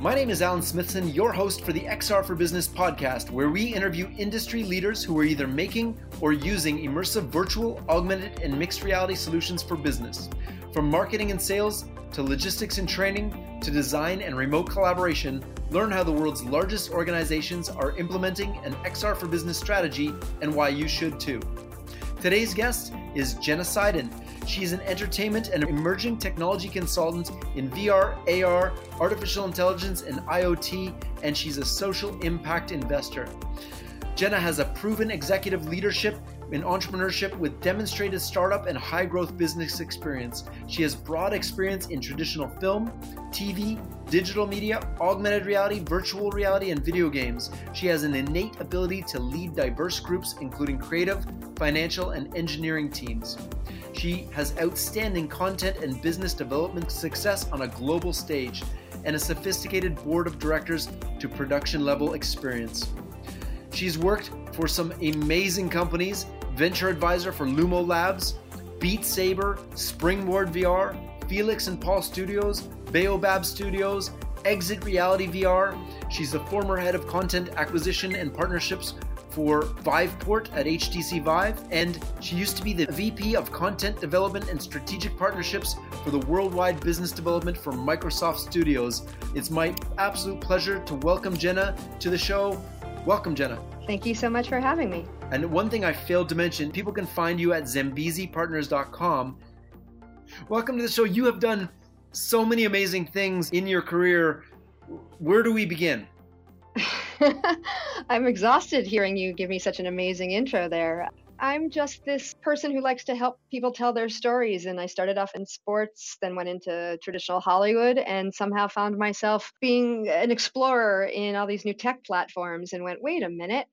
My name is Alan Smithson, your host for the XR for Business podcast, where we interview industry leaders who are either making or using immersive virtual, augmented, and mixed reality solutions for business. From marketing and sales to logistics and training to design and remote collaboration, learn how the world's largest organizations are implementing an XR for Business strategy and why you should too. Today's guest is Jenna Seiden. She is an entertainment and emerging technology consultant in VR, AR, artificial intelligence, and IoT, and she's a social impact investor. Jenna has a proven executive leadership in entrepreneurship with demonstrated startup and high growth business experience. She has broad experience in traditional film, TV, digital media, augmented reality, virtual reality, and video games. She has an innate ability to lead diverse groups, including creative, financial, and engineering teams. She has outstanding content and business development success on a global stage and a sophisticated board of directors to production level experience. She's worked for some amazing companies venture advisor for Lumo Labs, Beat Saber, Springboard VR, Felix and Paul Studios, Baobab Studios, Exit Reality VR. She's the former head of content acquisition and partnerships for Viveport at HTC Vive, and she used to be the VP of Content Development and Strategic Partnerships for the Worldwide Business Development for Microsoft Studios. It's my absolute pleasure to welcome Jenna to the show. Welcome, Jenna. Thank you so much for having me. And one thing I failed to mention people can find you at zambezipartners.com. Welcome to the show. You have done so many amazing things in your career. Where do we begin? I'm exhausted hearing you give me such an amazing intro there. I'm just this person who likes to help people tell their stories. And I started off in sports, then went into traditional Hollywood, and somehow found myself being an explorer in all these new tech platforms and went, wait a minute.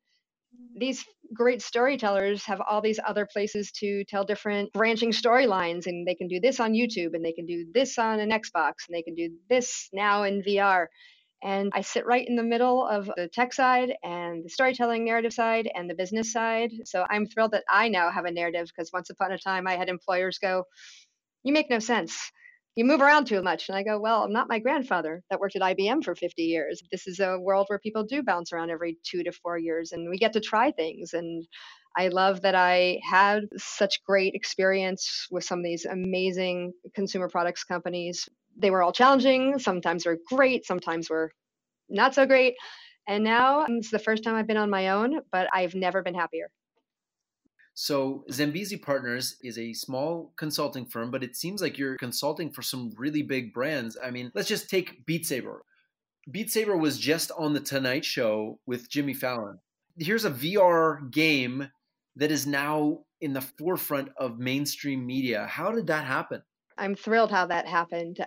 These great storytellers have all these other places to tell different branching storylines, and they can do this on YouTube, and they can do this on an Xbox, and they can do this now in VR. And I sit right in the middle of the tech side and the storytelling narrative side and the business side. So I'm thrilled that I now have a narrative because once upon a time I had employers go, You make no sense. You move around too much. And I go, Well, I'm not my grandfather that worked at IBM for 50 years. This is a world where people do bounce around every two to four years and we get to try things. And I love that I had such great experience with some of these amazing consumer products companies they were all challenging. Sometimes were great, sometimes were not so great. And now um, it's the first time I've been on my own, but I've never been happier. So, Zambezi Partners is a small consulting firm, but it seems like you're consulting for some really big brands. I mean, let's just take Beat Saber. Beat Saber was just on The Tonight Show with Jimmy Fallon. Here's a VR game that is now in the forefront of mainstream media. How did that happen? I'm thrilled how that happened.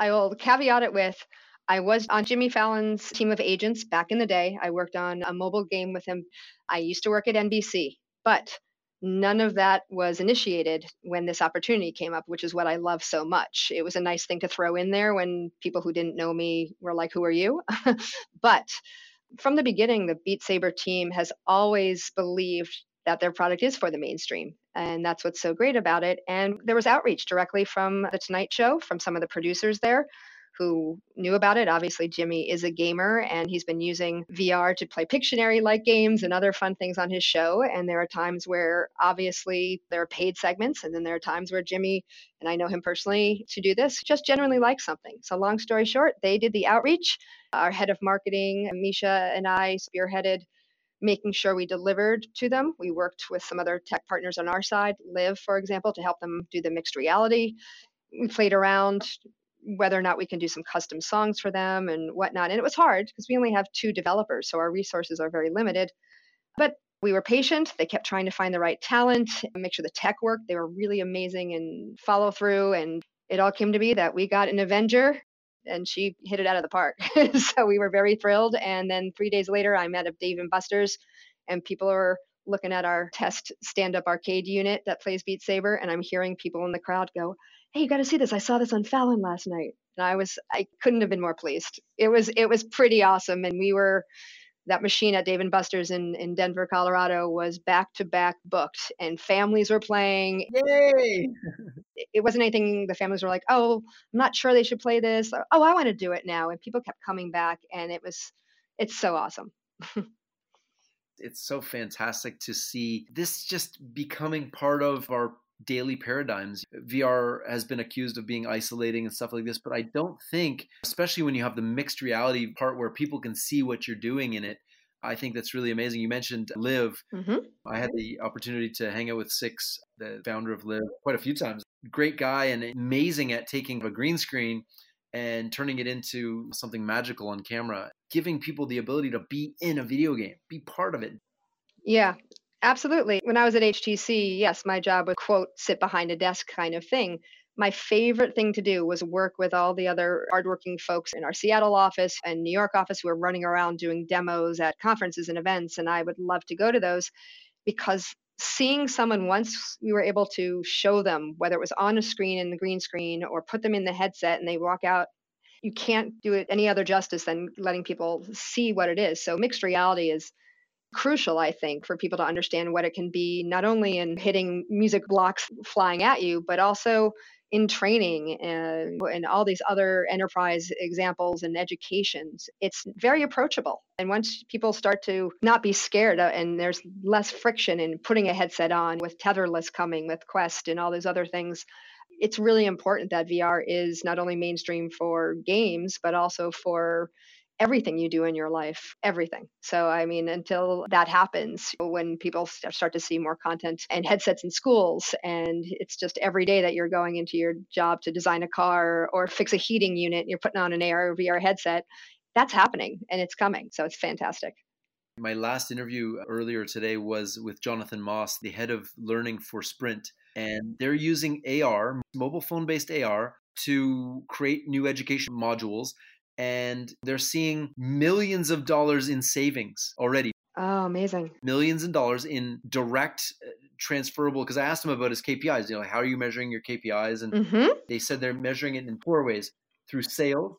I will caveat it with I was on Jimmy Fallon's team of agents back in the day. I worked on a mobile game with him. I used to work at NBC, but none of that was initiated when this opportunity came up, which is what I love so much. It was a nice thing to throw in there when people who didn't know me were like, Who are you? but from the beginning, the Beat Saber team has always believed that their product is for the mainstream. And that's what's so great about it. And there was outreach directly from The Tonight Show, from some of the producers there who knew about it. Obviously, Jimmy is a gamer and he's been using VR to play Pictionary like games and other fun things on his show. And there are times where obviously there are paid segments, and then there are times where Jimmy, and I know him personally to do this, just generally likes something. So, long story short, they did the outreach. Our head of marketing, Misha, and I spearheaded making sure we delivered to them. We worked with some other tech partners on our side, LIV, for example, to help them do the mixed reality. We played around whether or not we can do some custom songs for them and whatnot. And it was hard because we only have two developers, so our resources are very limited. But we were patient. They kept trying to find the right talent make sure the tech worked. They were really amazing and follow through. And it all came to be that we got an Avenger and she hit it out of the park. so we were very thrilled. And then three days later, I met at Dave and Buster's, and people are looking at our test stand up arcade unit that plays Beat Saber. And I'm hearing people in the crowd go, Hey, you got to see this. I saw this on Fallon last night. And I was, I couldn't have been more pleased. It was, it was pretty awesome. And we were, that machine at Dave and Buster's in, in Denver, Colorado was back to back booked and families were playing. Yay! It wasn't anything the families were like, oh, I'm not sure they should play this. Or, oh, I want to do it now. And people kept coming back and it was, it's so awesome. it's so fantastic to see this just becoming part of our daily paradigms. VR has been accused of being isolating and stuff like this, but I don't think, especially when you have the mixed reality part where people can see what you're doing in it, I think that's really amazing. You mentioned LIV. Mm-hmm. I had the opportunity to hang out with Six, the founder of LIV, quite a few times. Great guy and amazing at taking a green screen and turning it into something magical on camera, giving people the ability to be in a video game, be part of it. Yeah, absolutely. When I was at HTC, yes, my job was, quote, sit behind a desk kind of thing. My favorite thing to do was work with all the other hardworking folks in our Seattle office and New York office who were running around doing demos at conferences and events. And I would love to go to those because seeing someone once we were able to show them whether it was on a screen in the green screen or put them in the headset and they walk out you can't do it any other justice than letting people see what it is so mixed reality is crucial i think for people to understand what it can be not only in hitting music blocks flying at you but also in training and, and all these other enterprise examples and educations, it's very approachable. And once people start to not be scared uh, and there's less friction in putting a headset on with tetherless coming with Quest and all those other things, it's really important that VR is not only mainstream for games, but also for everything you do in your life, everything. So, I mean, until that happens, when people start to see more content and headsets in schools, and it's just every day that you're going into your job to design a car or fix a heating unit, and you're putting on an AR or VR headset, that's happening and it's coming. So, it's fantastic. My last interview uh, earlier today was with Jonathan Moss, the head of learning for Sprint. And they're using AR, mobile phone based AR, to create new education modules and they're seeing millions of dollars in savings already. Oh, amazing. Millions of dollars in direct uh, transferable because I asked them about his KPIs, you know, how are you measuring your KPIs and mm-hmm. they said they're measuring it in four ways through sales,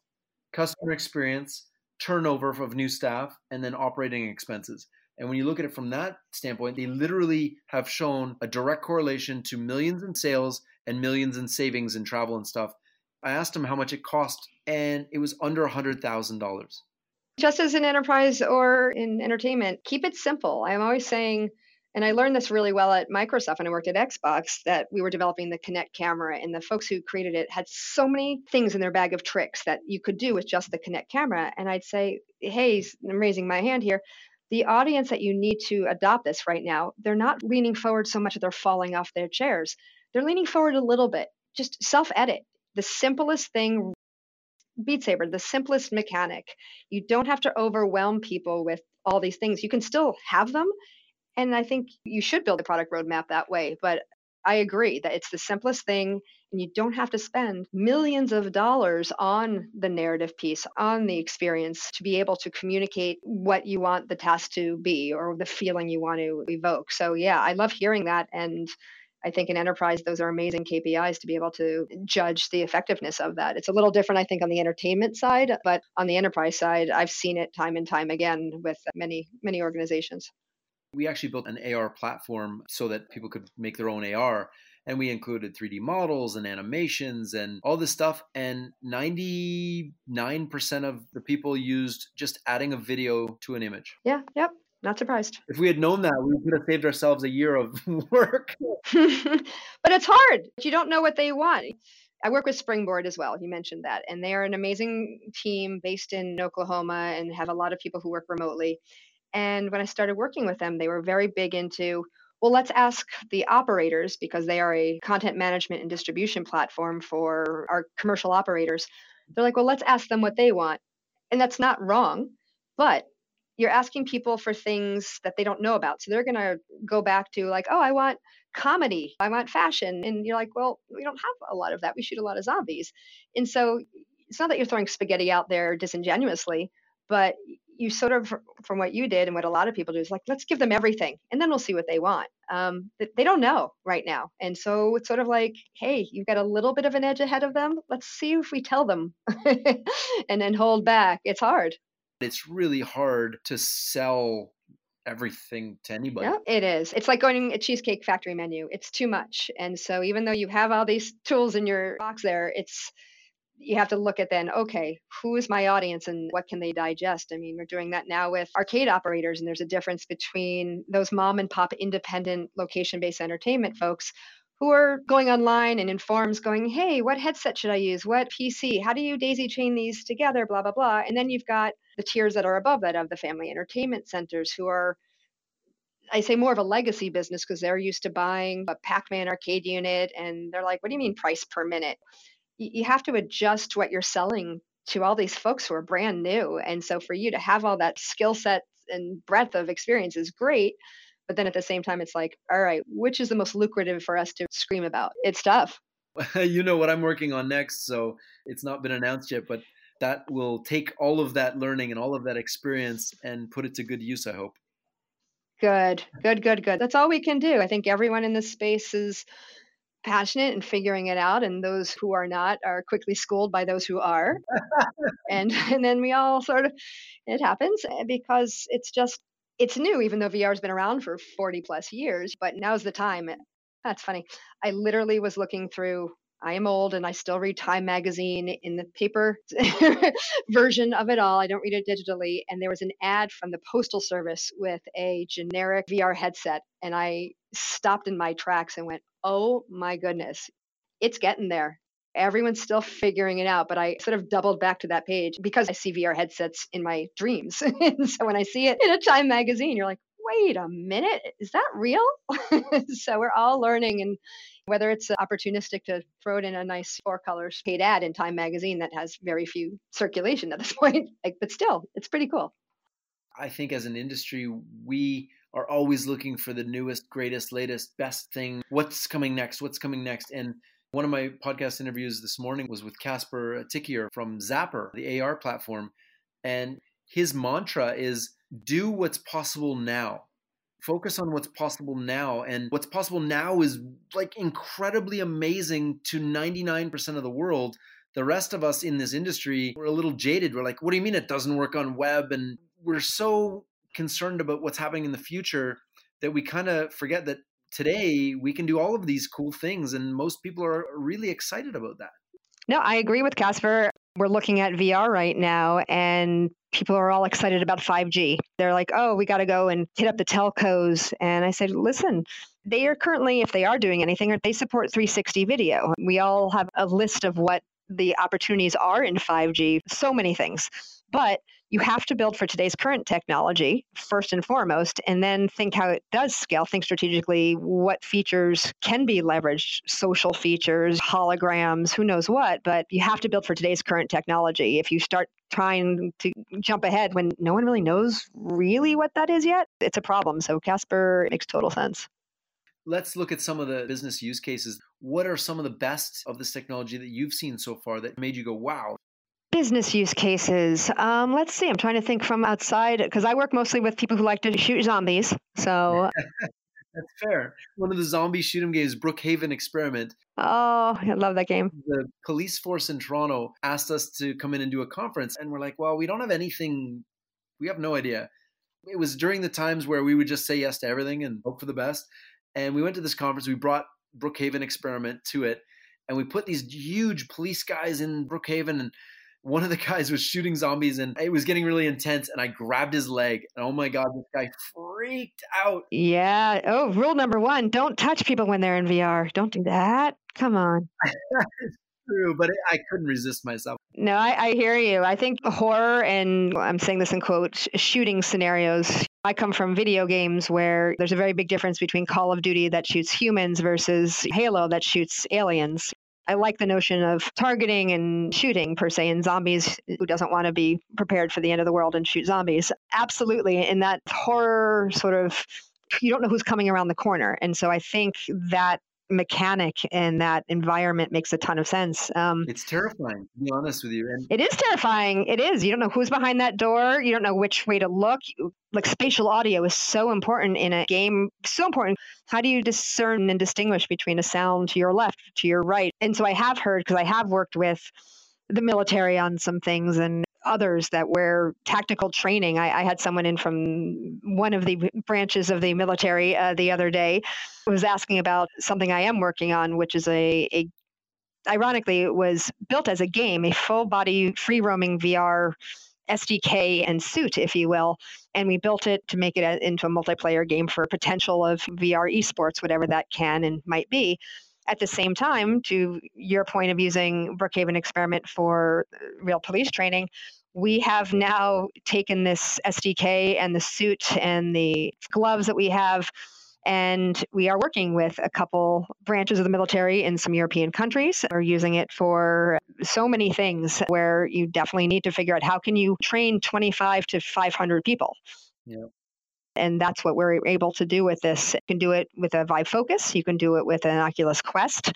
customer experience, turnover of new staff, and then operating expenses. And when you look at it from that standpoint, they literally have shown a direct correlation to millions in sales and millions in savings in travel and stuff. I asked him how much it cost and it was under a $100,000. Just as in enterprise or in entertainment, keep it simple. I'm always saying, and I learned this really well at Microsoft when I worked at Xbox, that we were developing the Kinect camera, and the folks who created it had so many things in their bag of tricks that you could do with just the Kinect camera. And I'd say, hey, I'm raising my hand here. The audience that you need to adopt this right now, they're not leaning forward so much that they're falling off their chairs. They're leaning forward a little bit. Just self edit. The simplest thing Beat Saber, the simplest mechanic. You don't have to overwhelm people with all these things. You can still have them. And I think you should build a product roadmap that way. But I agree that it's the simplest thing, and you don't have to spend millions of dollars on the narrative piece, on the experience to be able to communicate what you want the task to be or the feeling you want to evoke. So, yeah, I love hearing that. And I think in enterprise, those are amazing KPIs to be able to judge the effectiveness of that. It's a little different, I think, on the entertainment side, but on the enterprise side, I've seen it time and time again with many, many organizations. We actually built an AR platform so that people could make their own AR. And we included 3D models and animations and all this stuff. And 99% of the people used just adding a video to an image. Yeah, yep. Not surprised. If we had known that, we could have saved ourselves a year of work. but it's hard. You don't know what they want. I work with Springboard as well. You mentioned that. And they are an amazing team based in Oklahoma and have a lot of people who work remotely. And when I started working with them, they were very big into, well, let's ask the operators because they are a content management and distribution platform for our commercial operators. They're like, well, let's ask them what they want. And that's not wrong. But you're asking people for things that they don't know about. So they're going to go back to like, oh, I want comedy, I want fashion. And you're like, well, we don't have a lot of that. We shoot a lot of zombies. And so it's not that you're throwing spaghetti out there disingenuously, but you sort of, from what you did and what a lot of people do, is like, let's give them everything and then we'll see what they want. Um, they don't know right now. And so it's sort of like, hey, you've got a little bit of an edge ahead of them. Let's see if we tell them and then hold back. It's hard. It's really hard to sell everything to anybody. Yeah, it is. It's like going a cheesecake factory menu. It's too much. And so even though you have all these tools in your box there, it's you have to look at then, okay, who is my audience and what can they digest? I mean, we're doing that now with arcade operators, and there's a difference between those mom and pop independent location based entertainment folks who are going online and in forums going, hey, what headset should I use? What PC? How do you daisy chain these together? Blah, blah, blah. And then you've got the tiers that are above that of the family entertainment centers who are I say more of a legacy business because they're used to buying a Pac-Man arcade unit and they're like, what do you mean price per minute? you have to adjust what you're selling to all these folks who are brand new. And so for you to have all that skill set and breadth of experience is great. But then at the same time, it's like, all right, which is the most lucrative for us to scream about? It's tough. you know what I'm working on next. So it's not been announced yet, but that will take all of that learning and all of that experience and put it to good use, I hope. Good, good, good, good. That's all we can do. I think everyone in this space is passionate and figuring it out and those who are not are quickly schooled by those who are and and then we all sort of it happens eh, because it's just it's new even though VR has been around for 40 plus years but now's the time that's funny i literally was looking through I am old and I still read Time magazine in the paper version of it all. I don't read it digitally. And there was an ad from the Postal Service with a generic VR headset. And I stopped in my tracks and went, oh my goodness, it's getting there. Everyone's still figuring it out, but I sort of doubled back to that page because I see VR headsets in my dreams. so when I see it in a Time magazine, you're like, wait a minute, is that real? so we're all learning and whether it's opportunistic to throw it in a nice four colors paid ad in Time magazine that has very few circulation at this point, like, but still, it's pretty cool. I think as an industry, we are always looking for the newest, greatest, latest, best thing. What's coming next? What's coming next? And one of my podcast interviews this morning was with Caspar Thykier from Zappar, the AR platform. And his mantra is do what's possible now. Focus on what's possible now. And what's possible now is like incredibly amazing to 99% of the world. The rest of us in this industry, we're a little jaded. We're like, what do you mean it doesn't work on web? And we're so concerned about what's happening in the future that we kind of forget that today we can do all of these cool things and most people are really excited about that. No, I agree with Caspar. We're looking at VR right now and people are all excited about 5G. They're like, "Oh, we got to go and hit up the telcos." And I said, "Listen, they are currently if they are doing anything, they support 360 video. We all have a list of what the opportunities are in 5G, so many things. But you have to build for today's current technology first and foremost, and then think how it does scale. Think strategically what features can be leveraged, social features, holograms, who knows what, but you have to build for today's current technology. If you start trying to jump ahead when no one really knows really what that is yet, it's a problem. So Caspar makes total sense. Let's look at some of the business use cases. What are some of the best of this technology that you've seen so far that made you go, wow, Business use cases. Um, let's see. I'm trying to think from outside because I work mostly with people who like to shoot zombies. So that's fair. One of the zombie shoot 'em games, Brookhaven Experiment. Oh, I love that game. The police force in Toronto asked us to come in and do a conference, and we're like, well, we don't have anything. We have no idea. It was during the times where we would just say yes to everything and hope for the best. And we went to this conference. We brought Brookhaven Experiment to it, and we put these huge police guys in Brookhaven and one of the guys was shooting zombies and it was getting really intense and I grabbed his leg and oh my god this guy freaked out. Yeah. Oh, rule number 1, don't touch people when they're in VR. Don't do that. Come on. true, but I couldn't resist myself. No, I, I, hear you. I think horror and I'm saying this in quotes, shooting scenarios. I come from video games where there's a very big difference between Call of Duty that shoots humans versus Halo that shoots aliens. I like the notion of targeting and shooting per se, in zombies who doesn't want to be prepared for the end of the world and shoot zombies. Absolutely. In that horror sort of, you don't know who's coming around the corner. And so I think that mechanic and that environment makes a ton of sense. Um, it's terrifying, to be honest with you. And- it is terrifying. It is. You don't know who's behind that door. You don't know which way to look. Like spatial audio is so important in a game, so important. How do you discern and distinguish between a sound to your left, to your right? And so I have heard, because I have worked with the military on some things and others that wear tactical training. I, I, had someone in from one of the branches of the military uh, the other day who was asking about something I am working on, which is a, a ironically, it was built as a game, a full body free roaming VR SDK and suit, if you will. And we built it to make it into a multiplayer game for potential of VR esports, whatever that can and might be. At the same time, to your point of using Brookhaven Experiment for uh, real police training, we have now taken this SDK and the suit and the gloves that we have and we are working with a couple branches of the military in some European countries. We're using it for so many things where you definitely need to figure out how can you train 25 to 500 people. Yeah. And that's what we're able to do with this. You can do it with a Vive Focus. You can do it with an Oculus Quest.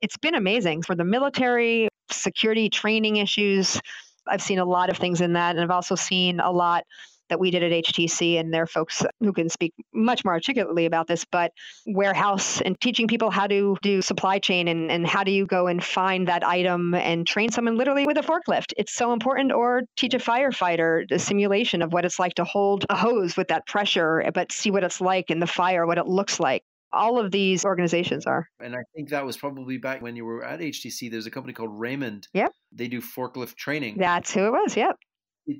It's been amazing for the military, security training issues. I've seen a lot of things in that. And I've also seen a lot that we did at HTC, and there are folks who can speak much more articulately about this, but warehouse and teaching people how to do supply chain and, and how do you go and find that item and train someone literally with a forklift. It's so important, or teach a firefighter the simulation of what it's like to hold a hose with that pressure, but see what it's like in the fire, what it looks like all of these organizations are. And I think that was probably back when you were at HTC. There's a company called Raymond. Yep. They do forklift training. That's who it was. Yep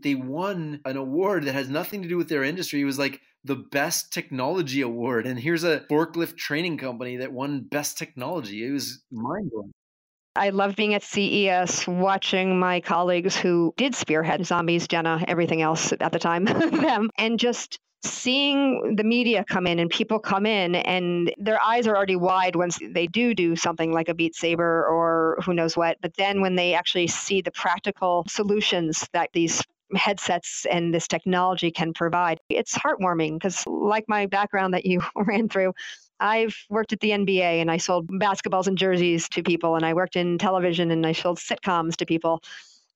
they won an award that has nothing to do with their industry. It was like the best technology award. And here's a forklift training company that won best technology. It was mind blowing. I love being at CES, watching my colleagues who did spearhead zombies, Jenna, everything else at the time, them, and just seeing the media come in and people come in and their eyes are already wide once they do do something like a beat saber or who knows what but then when they actually see the practical solutions that these headsets and this technology can provide it's heartwarming because like my background that you ran through I've worked at the NBA and I sold basketballs and jerseys to people, and I worked in television and I sold sitcoms to people.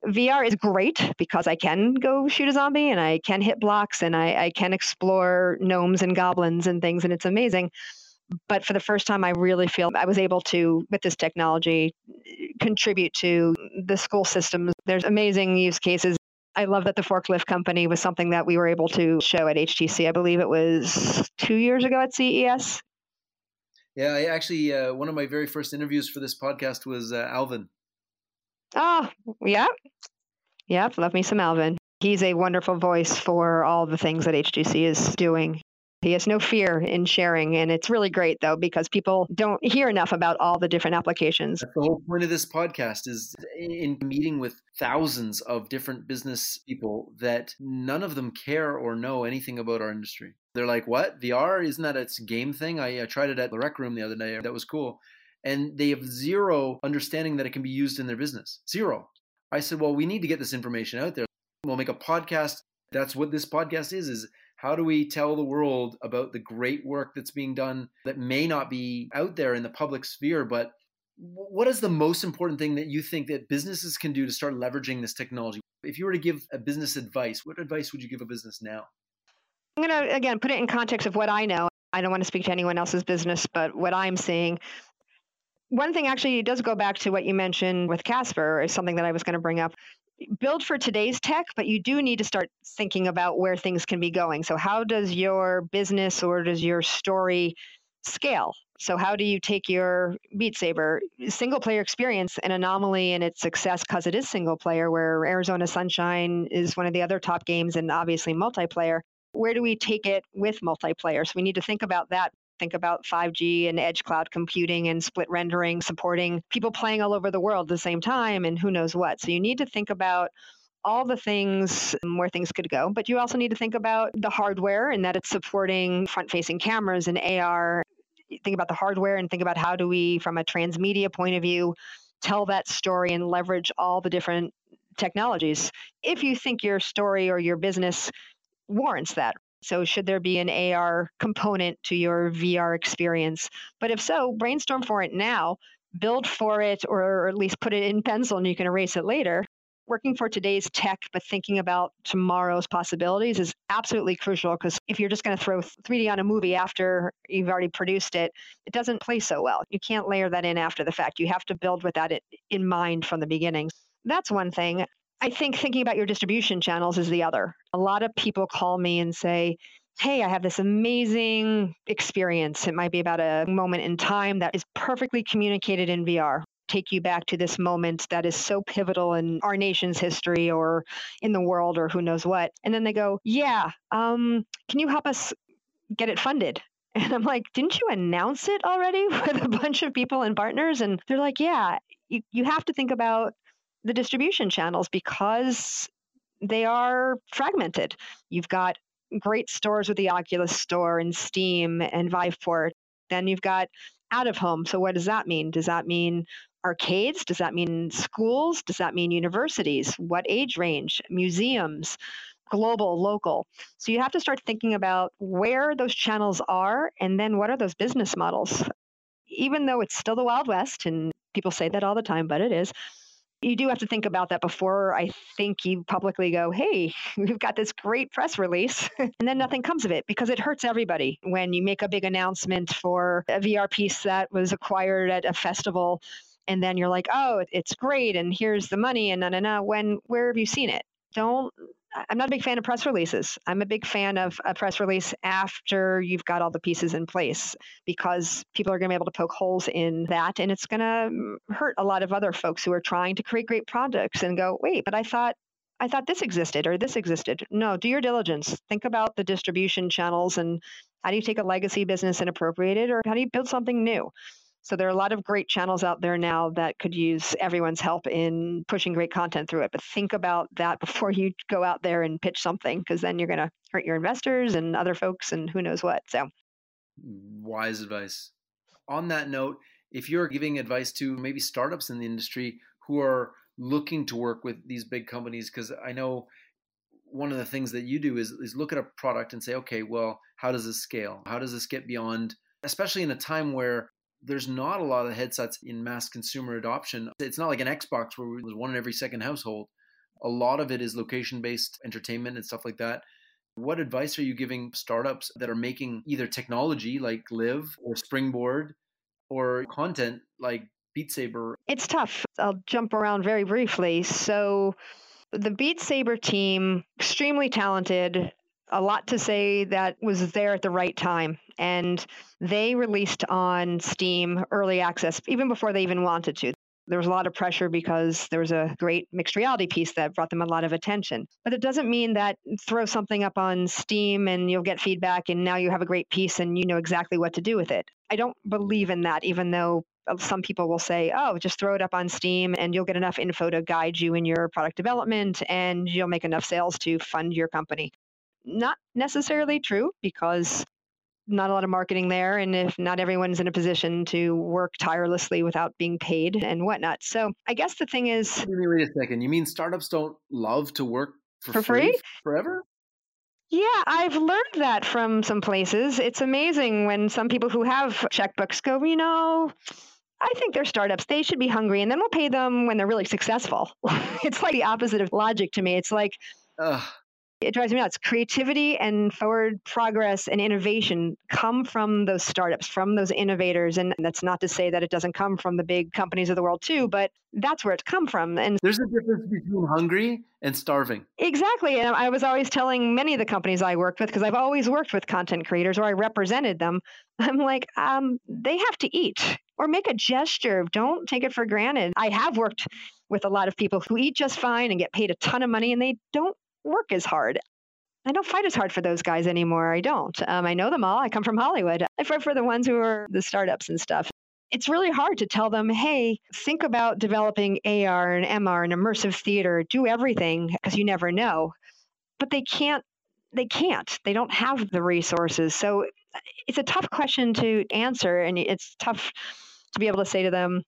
VR is great because I can go shoot a zombie and I can hit blocks and I, I can explore gnomes and goblins and things, and it's amazing. But for the first time, I really feel I was able to, with this technology, contribute to the school systems. There's amazing use cases. I love that the forklift company was something that we were able to show at HTC. I believe it was two years ago at CES. Yeah, I actually, uh, one of my very first interviews for this podcast was uh, Alvin Oh, yeah. Yep, love me some Alvin. He's a wonderful voice for all the things that HTC is doing. He has no fear in sharing, and it's really great though because people don't hear enough about all the different applications. The whole point of this podcast is in meeting with thousands of different business people that none of them care or know anything about our industry. They're like, "What VR? Isn't that its game thing?" I, I tried it at the rec room the other day. That was cool and they have zero understanding that it can be used in their business. Zero. I said, well, we need to get this information out there. We'll make a podcast. That's what this podcast is, is how do we tell the world about the great work that's being done that may not be out there in the public sphere, but what is the most important thing that you think that businesses can do to start leveraging this technology? If you were to give a business advice, what advice would you give a business now? I'm going to, again, put it in context of what I know. I don't want to speak to anyone else's business, but what I'm seeing one thing actually does go back to what you mentioned with Caspar is something that I was going to bring up. Build for today's tech, but you do need to start thinking about where things can be going. So, how does your business or does your story scale? So, how do you take your Beat Saber single player experience, an anomaly in its success because it is single player, where Arizona Sunshine is one of the other top games and obviously multiplayer? Where do we take it with multiplayer? So, we need to think about that think about 5G and edge cloud computing and split rendering, supporting people playing all over the world at the same time, and who knows what. So you need to think about all the things um, where things could go, but you also need to think about the hardware and that it's supporting front facing cameras and AR. Think about the hardware and think about how do we, from a transmedia point of view, tell that story and leverage all the different technologies. If you think your story or your business warrants that, so, should there be an AR component to your VR experience? But if so, brainstorm for it now, build for it, or at least put it in pencil and you can erase it later. Working for today's tech, but thinking about tomorrow's possibilities is absolutely crucial because if you're just going to throw 3D on a movie after you've already produced it, it doesn't play so well. You can't layer that in after the fact. You have to build with that in mind from the beginning. That's one thing I think thinking about your distribution channels is the other. A lot of people call me and say, Hey, I have this amazing experience. It might be about a moment in time that is perfectly communicated in VR. Take you back to this moment that is so pivotal in our nation's history or in the world or who knows what. And then they go, Yeah, um, can you help us get it funded? And I'm like, didn't you announce it already with a bunch of people and partners? And they're like, yeah, you, you have to think about the distribution channels because they are fragmented. You've got great stores with the Oculus Store and Steam and Viveport. Then you've got out of home. So, what does that mean? Does that mean arcades? Does that mean schools? Does that mean universities? What age range? Museums? global, local. So you have to start thinking about where those channels are and then what are those business models. Even though it's still the Wild West, and people say that all the time, but it is, you do have to think about that before I think you publicly go, hey, we've got this great press release, and then nothing comes of it because it hurts everybody when you make a big announcement for a VR piece that was acquired at a festival. And then you're like, oh, it's great, and here's the money, and na na na. When where have you seen it? Don't I'm not a big fan of press releases. I'm a big fan of a press release after you've got all the pieces in place because people are going to be able to poke holes in that and it's going to mm, hurt a lot of other folks who are trying to create great products and go, "Wait, but I thought I thought this existed or this existed." No, do your diligence. Think about the distribution channels and how do you take a legacy business and appropriate it or how do you build something new? So there are a lot of great channels out there now that could use everyone's help in pushing great content through it. But think about that before you go out there and pitch something, because then you're going to hurt your investors and other folks and who knows what. So, wise advice. On that note, if you're giving advice to maybe startups in the industry who are looking to work with these big companies, because I know one of the things that you do is, is look at a product and say, okay, well, how does this scale? How does this get beyond, especially in a time where there's not a lot of headsets in mass consumer adoption. It's not like an Xbox where there's one in every second household. A lot of it is location based entertainment and stuff like that. What advice are you giving startups that are making either technology like LIV or Springboard or content like Beat Saber? It's tough. I'll jump around very briefly. So, the Beat Saber team, extremely talented, a lot to say that was there at the right time. And they released on Steam early access even before they even wanted to. There was a lot of pressure because there was a great mixed reality piece that brought them a lot of attention. But it doesn't mean that throw something up on Steam and you'll get feedback and now you have a great piece and you know exactly what to do with it. I don't believe in that, even though some people will say, oh, just throw it up on Steam and you'll get enough info to guide you in your product development and you'll make enough sales to fund your company not necessarily true because not a lot of marketing there and if not everyone's in a position to work tirelessly without being paid and whatnot so i guess the thing is wait a second you mean startups don't love to work for, for free, free forever yeah, I've learned that from some places. It's amazing when some people who have checkbooks go, you know, I think they're startups. They should be hungry, and then we'll pay them when they're really successful. it's like the opposite of logic to me. It's like, Ugh. It drives me nuts. Creativity and forward progress and innovation come from those startups, from those innovators. And that's not to say that it doesn't come from the big companies of the world too, but that's where it's come from. And there's a difference between hungry and starving. Exactly. And I was always telling many of the companies I worked with, because I've always worked with content creators or I represented them, I'm like, um, they have to eat or make a gesture. Don't take it for granted. I have worked with a lot of people who eat just fine and get paid a ton of money and they don't work as hard. I don't fight as hard for those guys anymore. I don't. Um, I know them all. I come from Hollywood. I fight for the ones who are the startups and stuff. It's really hard to tell them, hey, think about developing AR and MR and immersive theater. Do everything because you never know. But they can't. They can't. They don't have the resources. So it's a tough question to answer, and it's tough to be able to say to them,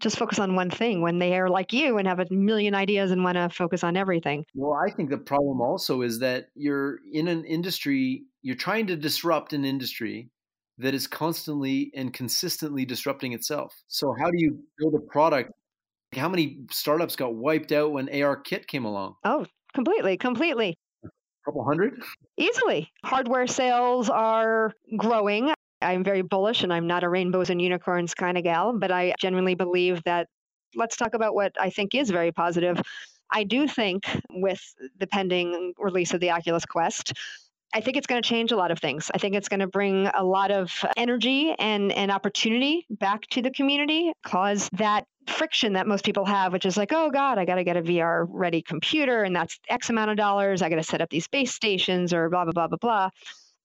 just focus on one thing when they are like you and have a million ideas and want to focus on everything. Well, I think the problem also is that you're in an industry, you're trying to disrupt an industry that is constantly and consistently disrupting itself. So, how do you build a product? How many startups got wiped out when ARKit came along? Oh, completely, completely. A couple hundred? Easily. Hardware sales are growing. I'm very bullish and I'm not a rainbows and unicorns kind of gal, but I genuinely believe that let's talk about what I think is very positive. I do think with the pending release of the Oculus Quest, I think it's going to change a lot of things. I think it's going to bring a lot of energy and, and opportunity back to the community, cause that friction that most people have, which is like, oh God, I got to get a VR ready computer and that's X amount of dollars. I got to set up these base stations or blah, blah, blah, blah, blah.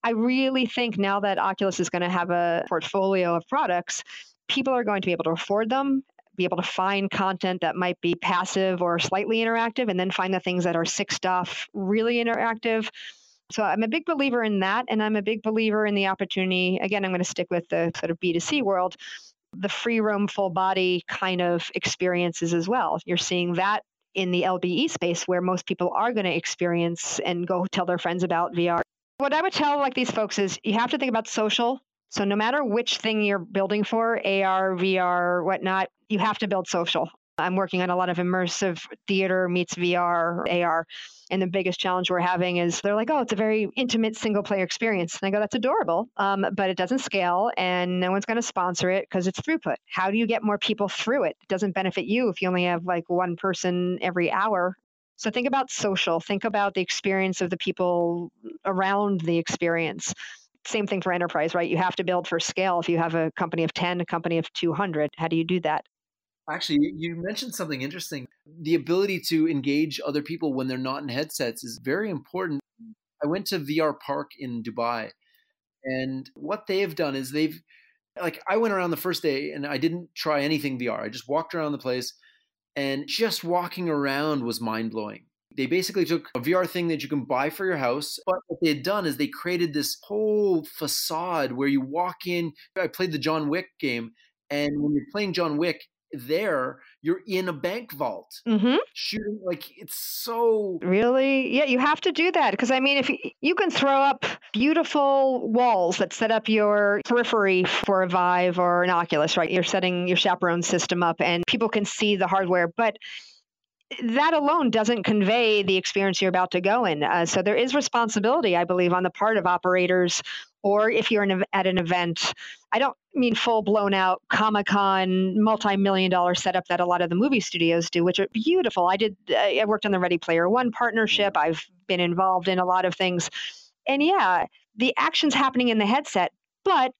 I really think now that Oculus is going to have a portfolio of products, people are going to be able to afford them be able to find content that might be passive or slightly interactive and then find the things that are six DoF really interactive so I'm a big believer in that. And I'm a big believer in the opportunity. Again, I'm going to stick with the sort of B2C world, the free roam, full body kind of experiences as well. You're seeing that in the LBE space where most people are going to experience and go tell their friends about VR. What I would tell like these folks is you have to think about social. So no matter which thing you're building for, AR, VR, whatnot, you have to build social. I'm working on a lot of immersive theater meets VR, AR. And the biggest challenge we're having is they're like, oh, it's a very intimate single player experience. And I go, that's adorable, um, but it doesn't scale and no one's going to sponsor it because it's throughput. How do you get more people through it? It doesn't benefit you if you only have like one person every hour. So think about social, think about the experience of the people around the experience. Same thing for enterprise, right? You have to build for scale. If you have a company of 10, a company of 200, how do you do that? Actually, you mentioned something interesting. The ability to engage other people when they're not in headsets is very important. I went to VR Park in Dubai, and what they've done is they've, like, I went around the first day and I didn't try anything VR. I just walked around the place, and just walking around was mind blowing. They basically took a VR thing that you can buy for your house, but what they had done is they created this whole facade where you walk in. I played the John Wick game, and when you're playing John Wick, there you're in a bank vault mm-hmm. shooting like it's so really yeah you have to do that because i mean if you, you can throw up beautiful walls that set up your periphery for a vive or an oculus right you're setting your chaperone system up and people can see the hardware but that alone doesn't convey the experience you're about to go in. Uh, so there is responsibility, I believe, on the part of operators, or if you're an, at an event. I don't mean full blown out Comic Con multi million dollar setup that a lot of the movie studios do, which are beautiful. I did. I worked on the Ready Player One partnership. Mm-hmm. I've been involved in a lot of things, and yeah, the action's happening in the headset, but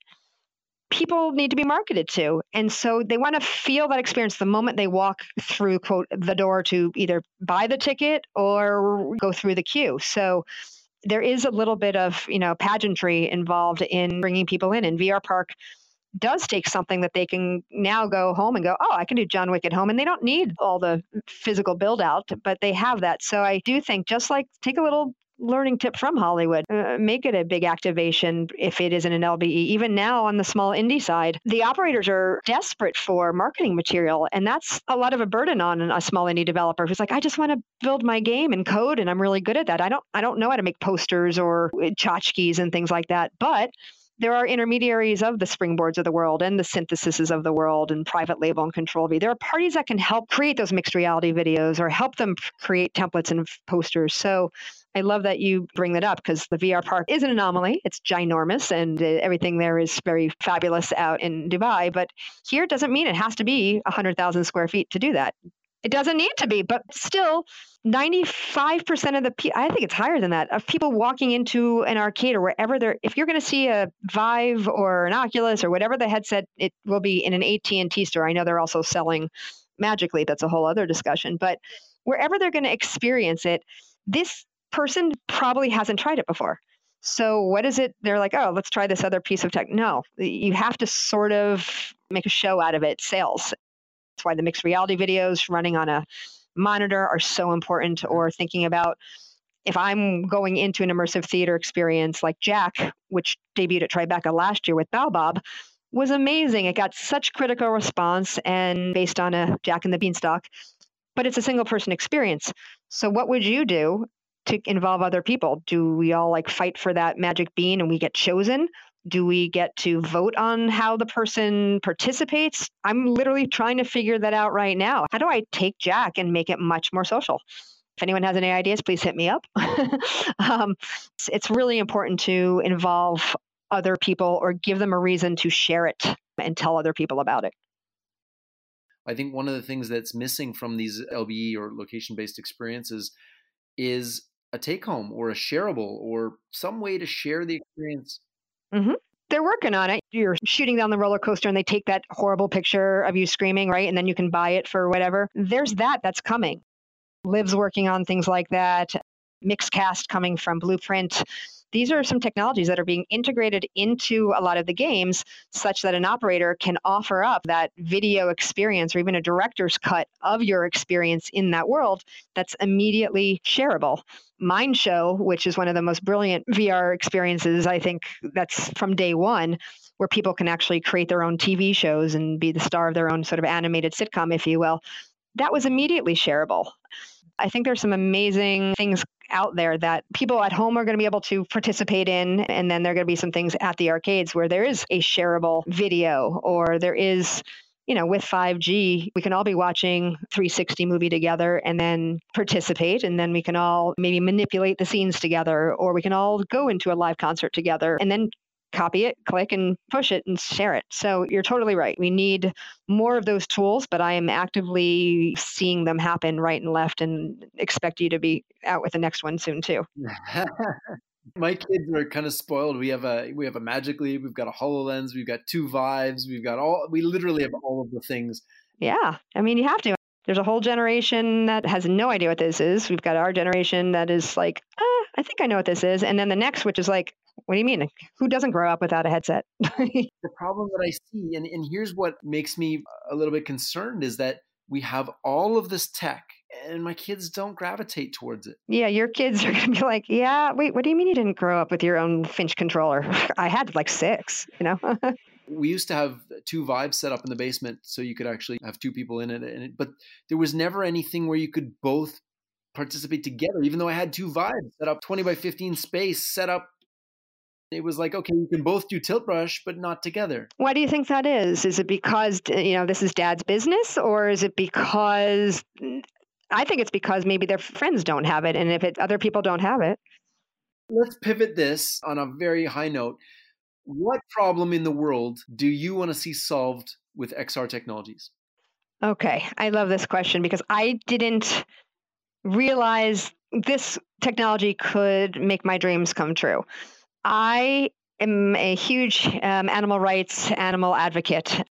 people need to be marketed to. And so they want to feel that experience the moment they walk through, quote, the door to either buy the ticket or go through the queue. So there is a little bit of, you know, pageantry involved in bringing people in. And VR Park does take something that they can now go home and go, oh, I can do John Wick at home. And they don't need all the physical build out, but they have that. So I do think just like take a little learning tip from Hollywood. Uh, make it a big activation if it isn't an LBE. Even now on the small indie side, the operators are desperate for marketing material. And that's a lot of a burden on a small indie developer who's like, I just want to build my game and code and I'm really good at that. I don't I don't know how to make posters or tchotchkes and things like that. But there are intermediaries of the springboards of the world and the syntheses of the world and private label and CTRL V. There are parties that can help create those mixed reality videos or help them create templates and posters. So I love that you bring that up because the VR park is an anomaly. It's ginormous and uh, everything there is very fabulous out in Dubai. But here doesn't mean it has to be 100,000 square feet to do that. It doesn't need to be, but still, 95% of the people, I think it's higher than that, of people walking into an arcade or wherever they're, if you're going to see a Vive or an Oculus or whatever the headset, it will be in an AT&T store. I know they're also selling Magic Leap That's a whole other discussion. But wherever they're going to experience it, this person probably hasn't tried it before. So what is it? They're like, oh, let's try this other piece of tech. No, you have to sort of make a show out of it. Sales. That's why the mixed reality videos running on a monitor are so important. Or thinking about if I'm going into an immersive theater experience like Jack, which debuted at Tribeca last year with Baobab, was amazing. It got such critical response and based on a Jack and the Beanstalk, but it's a single person experience. So what would you do to involve other people? Do we all like fight for that magic bean and we get chosen? Do we get to vote on how the person participates? I'm literally trying to figure that out right now. How do I take Jack and make it much more social? If anyone has any ideas, please hit me up. um, it's really important to involve other people or give them a reason to share it and tell other people about it. I think one of the things that's missing from these LBE or location based experiences is a take home or a shareable or some way to share the experience. Mm-hmm. They're working on it. You're shooting down the roller coaster and they take that horrible picture of you screaming, right? And then you can buy it for whatever. There's that that's coming. Liv's working on things like that. Mixcast coming from Blueprint these are some technologies that are being integrated into a lot of the games such that an operator can offer up that video experience or even a director's cut of your experience in that world that's immediately shareable. Mind Show, which is one of the most brilliant VR experiences, I think that's from day one, where people can actually create their own TV shows and be the star of their own sort of animated sitcom, if you will. That was immediately shareable. I think there's some amazing things out there that people at home are going to be able to participate in. And then there are going to be some things at the arcades where there is a shareable video or there is you know, with 5G, we can all be watching 360 movie together and then participate. And then we can all maybe manipulate the scenes together, or we can all go into a live concert together and then copy it, click and push it and share it. So you're totally right. We need more of those tools, but I am actively seeing them happen right and left and expect you to be out with the next one soon too. My kids are kind of spoiled. We have a we have a Magic Leap, we've got a HoloLens, we've got two Vives, we've got all we literally have all of the things. Yeah. I mean, you have to. There's a whole generation that has no idea what this is. We've got our generation that is like, ah, I think I know what this is. And then the next, which is like, what do you mean? Who doesn't grow up without a headset? the problem that I see, and, and here's what makes me a little bit concerned, is that we have all of this tech and my kids don't gravitate towards it. Yeah, your kids are going to be like, yeah, wait, what do you mean you didn't grow up with your own Finch controller? I had like six, you know? we used to have two Vives set up in the basement so you could actually have two people in it, it, but there was never anything where you could both participate together even though i had two Vives set up 20 by 15 space set up it was like okay you can both do tilt brush but not together why do you think that is is it because uh, you know this is dad's business or is it because mm, i think it's because maybe their friends don't have it and if it, other people don't have it. Let's pivot this on a very high note. What problem in the world do you want to see solved with xr technologies? Okay i love this question because i didn't realize this technology could make my dreams come true. I am a huge um, animal rights animal advocate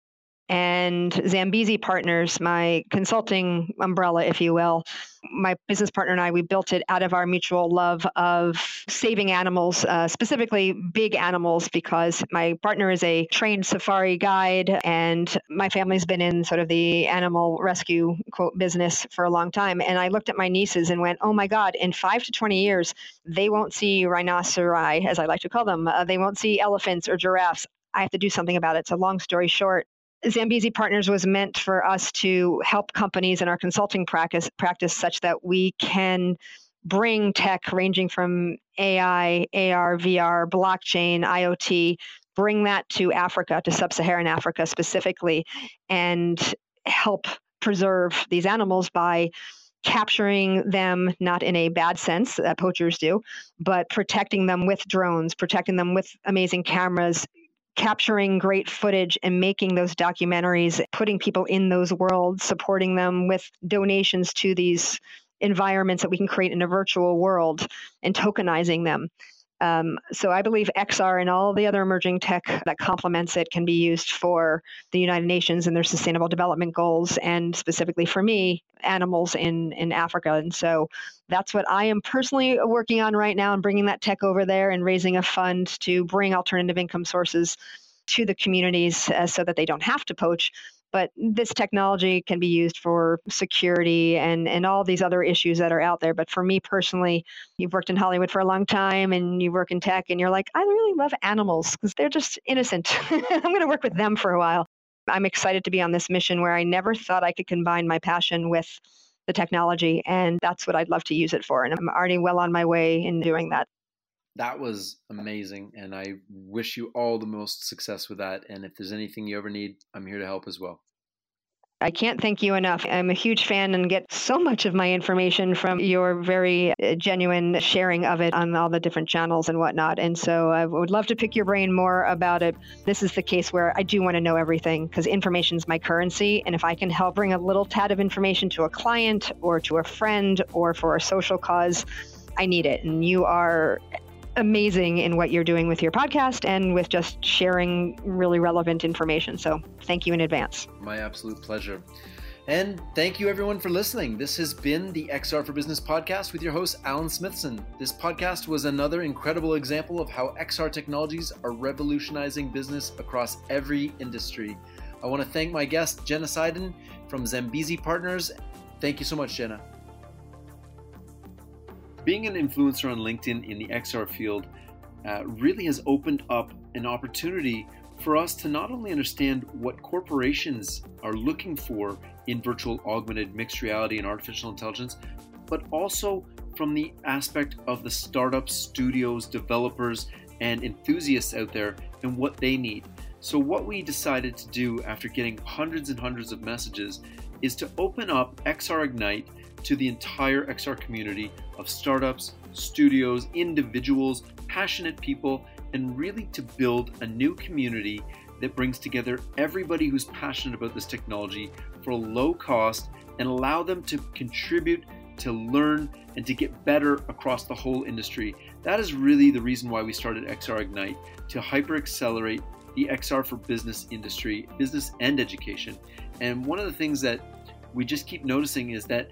and Zambezi Partners, my consulting umbrella, if you will. My business partner and I, we built it out of our mutual love of saving animals, uh, specifically big animals, because my partner is a trained safari guide, and my family's been in sort of the animal rescue quote business for a long time. And I looked at my nieces and went, "Oh my God! In five to twenty years, they won't see rhinoceri, as I like to call them. Uh, they won't see elephants or giraffes." I have to do something about it. So, long story short, Zambezi Partners was meant for us to help companies in our consulting practice practice such that we can bring tech ranging from AI, AR, VR, blockchain, IoT, bring that to Africa, to sub-Saharan Africa specifically, and help preserve these animals by capturing them not in a bad sense that poachers do but protecting them with drones protecting them with amazing cameras capturing great footage and making those documentaries, putting people in those worlds, supporting them with donations to these environments that we can create in a virtual world and tokenizing them. Um, so I believe XR and all the other emerging tech that complements it can be used for the United Nations and their Sustainable Development Goals, and specifically for me, animals in in Africa. And so that's what I am personally working on right now, and bringing that tech over there and raising a fund to bring alternative income sources to the communities uh, so that they don't have to poach but this technology can be used for security and, and all these other issues that are out there. But for me personally, you've worked in Hollywood for a long time and you work in tech and you're like, I really love animals because they're just innocent. I'm going to work with them for a while. I'm excited to be on this mission where I never thought I could combine my passion with the technology. And that's what I'd love to use it for. And I'm already well on my way in doing that that was amazing and i wish you all the most success with that and if there's anything you ever need i'm here to help as well I can't thank you enough. I'm a huge fan and get so much of my information from your very uh, genuine sharing of it on all the different channels and whatnot. And so I would love to pick your brain more about it. This is the case where I do want to know everything because information is my currency. And if I can help bring a little tad of information to a client or to a friend or for a social cause, I need it. And you are amazing in what you're doing with your podcast and with just sharing really relevant information. So thank you in advance. My absolute pleasure. And thank you everyone for listening. This has been the XR for Business podcast with your host, Alan Smithson. This podcast was another incredible example of how XR technologies are revolutionizing business across every industry. I want to thank my guest, Jenna Seiden from Zambezi Partners. Thank you so much, Jenna. Being an influencer on LinkedIn in the XR field uh, really has opened up an opportunity for us to not only understand what corporations are looking for in virtual augmented mixed reality and artificial intelligence, but also from the aspect of the startups, studios, developers, and enthusiasts out there and what they need. So, what we decided to do after getting hundreds and hundreds of messages is to open up XR Ignite to the entire XR community of startups, studios, individuals, passionate people, and really to build a new community that brings together everybody who's passionate about this technology for a low cost and allow them to contribute, to learn, and to get better across the whole industry. That is really the reason why we started XR Ignite to hyper accelerate the XR for business industry, business and education. And one of the things that we just keep noticing is that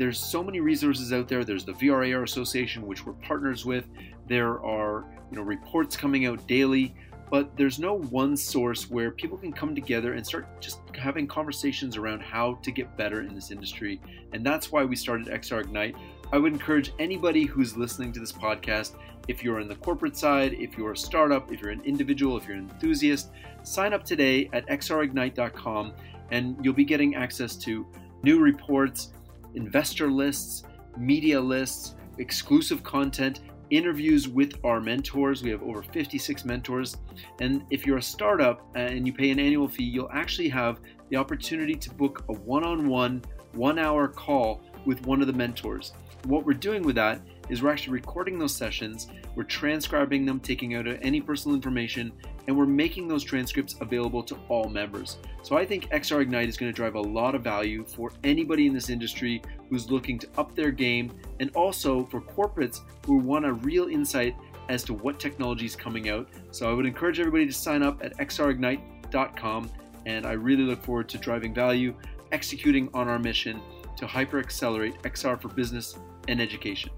there's so many resources out there. There's the VRAR Association, which we're partners with. There are you know reports coming out daily, but there's no one source where people can come together and start just having conversations around how to get better in this industry. And that's why we started XR Ignite. I would encourage anybody who's listening to this podcast, if you're in the corporate side, if you're a startup, if you're an individual, if you're an enthusiast, sign up today at xrignite.com and you'll be getting access to new reports, investor lists, media lists, exclusive content, interviews with our mentors. We have over 56 mentors. And if you're a startup and you pay an annual fee, you'll actually have the opportunity to book a one on one, one hour call with one of the mentors. What we're doing with that is we're actually recording those sessions, we're transcribing them, taking out any personal information, and we're making those transcripts available to all members. So I think XR Ignite is going to drive a lot of value for anybody in this industry who's looking to up their game, and also for corporates who want a real insight as to what technology is coming out. So I would encourage everybody to sign up at xrignite.com, and I really look forward to driving value, executing on our mission to hyper accelerate XR for business and education.